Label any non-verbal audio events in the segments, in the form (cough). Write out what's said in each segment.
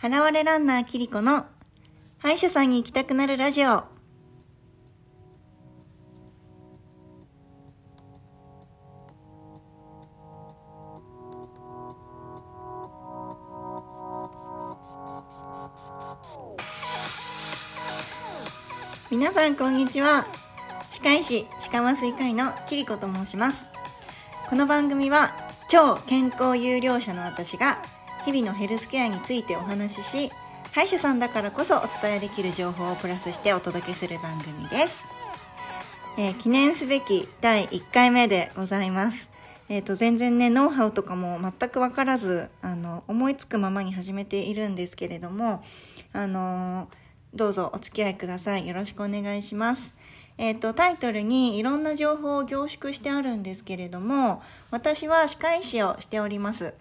払われランナーキリコの歯医者さんに行きたくなるラジオ。皆さんこんにちは。歯科医師、歯科麻酔科医のキリコと申します。この番組は超健康有料者の私が日々のヘルスケアについてお話しし歯医者さんだからこそお伝えできる情報をプラスしてお届けする番組です、えー記念すべき第1回目でございます。えー、と全然ねノウハウとかも全く分からずあの思いつくままに始めているんですけれどもあのどうぞお付き合いください。よろしくお願いします。えっ、とタイトルにいろんな情報を凝縮してあるんですけれども私は歯科医師をしております。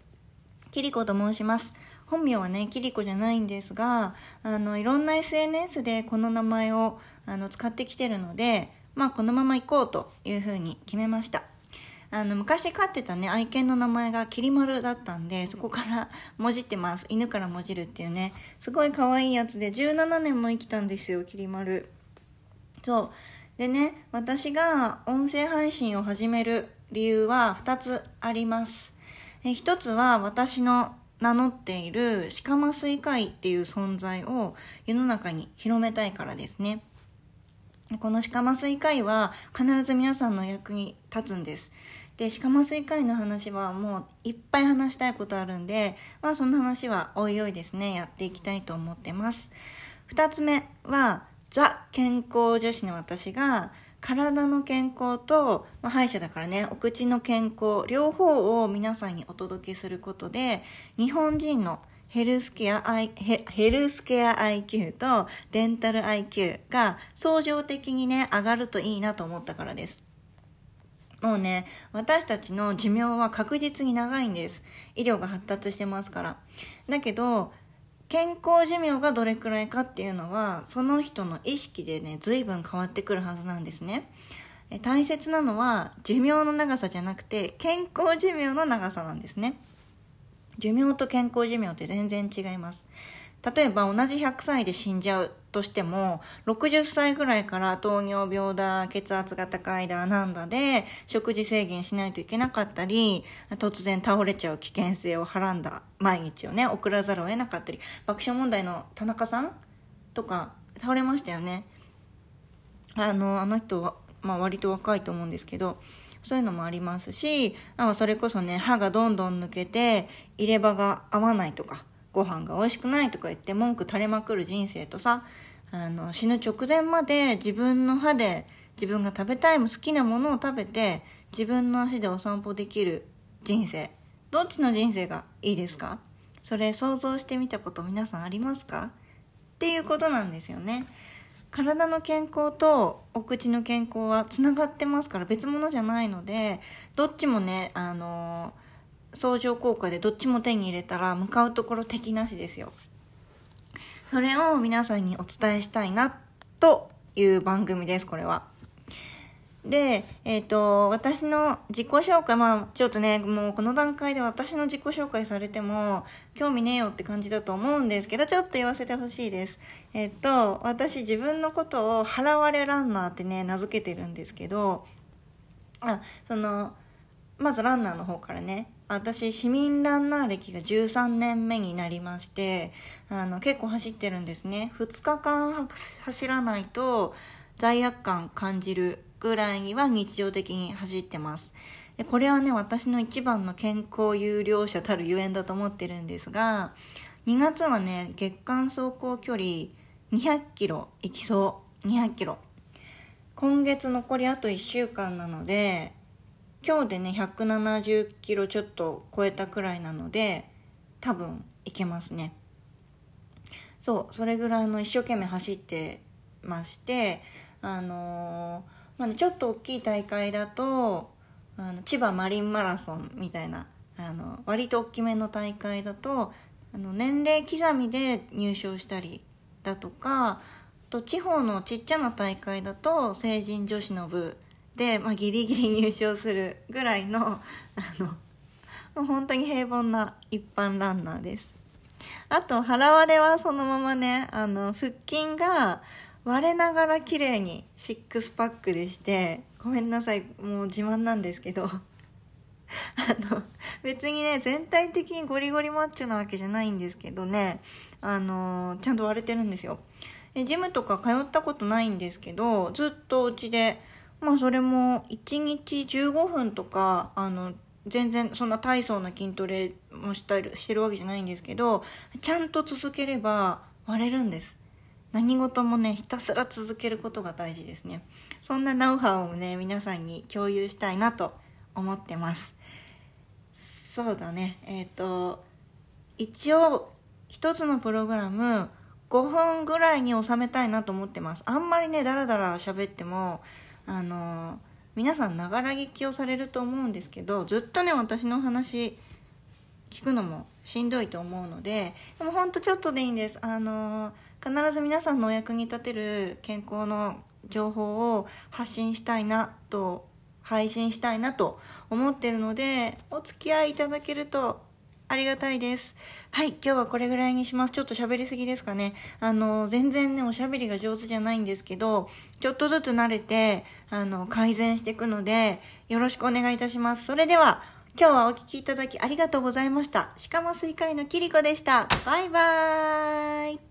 キリコと申します。本名はねキリコじゃないんですがあのいろんな SNS でこの名前をあの使ってきてるのでまあこのまま行こうというふうに決めました。あの昔飼ってたね愛犬の名前がきり丸だったんでそこから (laughs) もじってます。犬からもじるっていうねすごい可愛いやつで17年も生きたんですよきり丸そう。でね私が音声配信を始める理由は2つあります。え1つは私の名乗っている歯科麻酔科医っていう存在を世の中に広めたいからですね。この歯科麻酔科医は必ず皆さんの役に立つんです。で歯科麻酔科医の話はもういっぱい話したいことあるんでまあその話はおいおいですねやっていきたいと思ってます。2つ目はザ健康女子の私が体の健康と、まあ、歯医者だからねお口の健康両方を皆さんにお届けすることで日本人のヘルスケア I ヘヘルスケア IQ とデンタル IQ が相乗的にね上がるといいなと思ったからです。もうね私たちの寿命は確実に長いんです。医療が発達してますから。だけど健康寿命がどれくらいかっていうのはその人の意識でね随分変わってくるはずなんですね。大切なのは寿命の長さじゃなくて健康寿命の長さなんですね。寿命と健康寿命って全然違います。例えば同じ100歳で死んじゃうとしても60歳ぐらいから糖尿病だ血圧が高いだなんだで食事制限しないといけなかったり突然倒れちゃう危険性をはらんだ毎日をね送らざるを得なかったり爆笑問題の田中さんとか倒れましたよね。あのあの人は、まあ、割と若いと思うんですけどそういうのもありますしあそれこそね歯がどんどん抜けて入れ歯が合わないとかご飯が美味しくないとか言って文句垂れまくる人生とさあの死ぬ直前まで自分の歯で自分が食べたい好きなものを食べて自分の足でお散歩できる人生。どっちの人生がいいですか？それ想像してみたこと皆さんありますか？っていうことなんですよね。体の健康とお口の健康はつながってますから別物じゃないのでどっちもねあの相乗効果でどっちも手に入れたら向かうところ敵なしですよ。それを皆さんにお伝えしたいなという番組ですこれは。で、えっ、と、私の自己紹介、まあ、ちょっとね、もうこの段階で私の自己紹介されても、興味ねえよって感じだと思うんですけど、ちょっと言わせてほしいです。えっ、と、私自分のことを払われランナーってね、名付けてるんですけど、あ、その、まずランナーの方からね、私市民ランナー歴が13年目になりましてあの結構走ってるんですね2日間走らないと罪悪感感じるぐらいは日常的に走ってます。でこれはね私の一番の健康有料者たるゆえんだと思ってるんですが2月はね月間走行距離200キロ行きそう200キロ。今月残りあと1週間なので今日でね170キロちょっと超えたくらいなので多分いけますね。そうそれぐらいの一生懸命走ってましてあのーまあね、ちょっと大きい大会だとあの千葉マリンマラソンみたいなあの割と大きめの大会だとあの年齢刻みで入賞したりだとかあと地方のちっちゃな大会だと成人女子の部で、まあ、ギリギリ入賞するぐらいの (laughs) あのもう本当に平凡な一般ランナーです。あと腹割れはそのままねあの腹筋が割れながら綺麗にシックスパックでしてごめんなさいもう自慢なんですけど。(laughs) あの別にね全体的にゴリゴリマッチョなわけじゃないんですけどね。あのちゃんと割れてるんですよ。ジムとか通ったことないんですけどずっとお家でまあそれも1日15分とかあの全然そんな体操の筋トレもしたしてるわけじゃないんですけどちゃんと続ければ割れるんです。何事もねひたすら続けることが大事ですね。そんなノウハウをね皆さんに共有したいなと思ってます。そうだね。えっ、ー、と一応一つのプログラム5分ぐらいに収めたいなと思ってます。あんまりねダラダラ喋ってもあの皆さんながら聞きをされると思うんですけどずっとね私の話聞くのもしんどいと思うのででもほんとちょっとでいいんです。あの必ず皆さんのお役に立てる健康の情報を発信したいなと配信したいなと思ってるのでお付き合いいただけるとありがたいです。はい、今日はこれぐらいにします。ちょっと喋りすぎですかね。あの、全然ね、おしゃべりが上手じゃないんですけど、ちょっとずつ慣れて、あの、改善していくので、よろしくお願いいたします。それでは、今日はお聴きいただきありがとうございました。しかも水会のキリコでした。バイバーイ。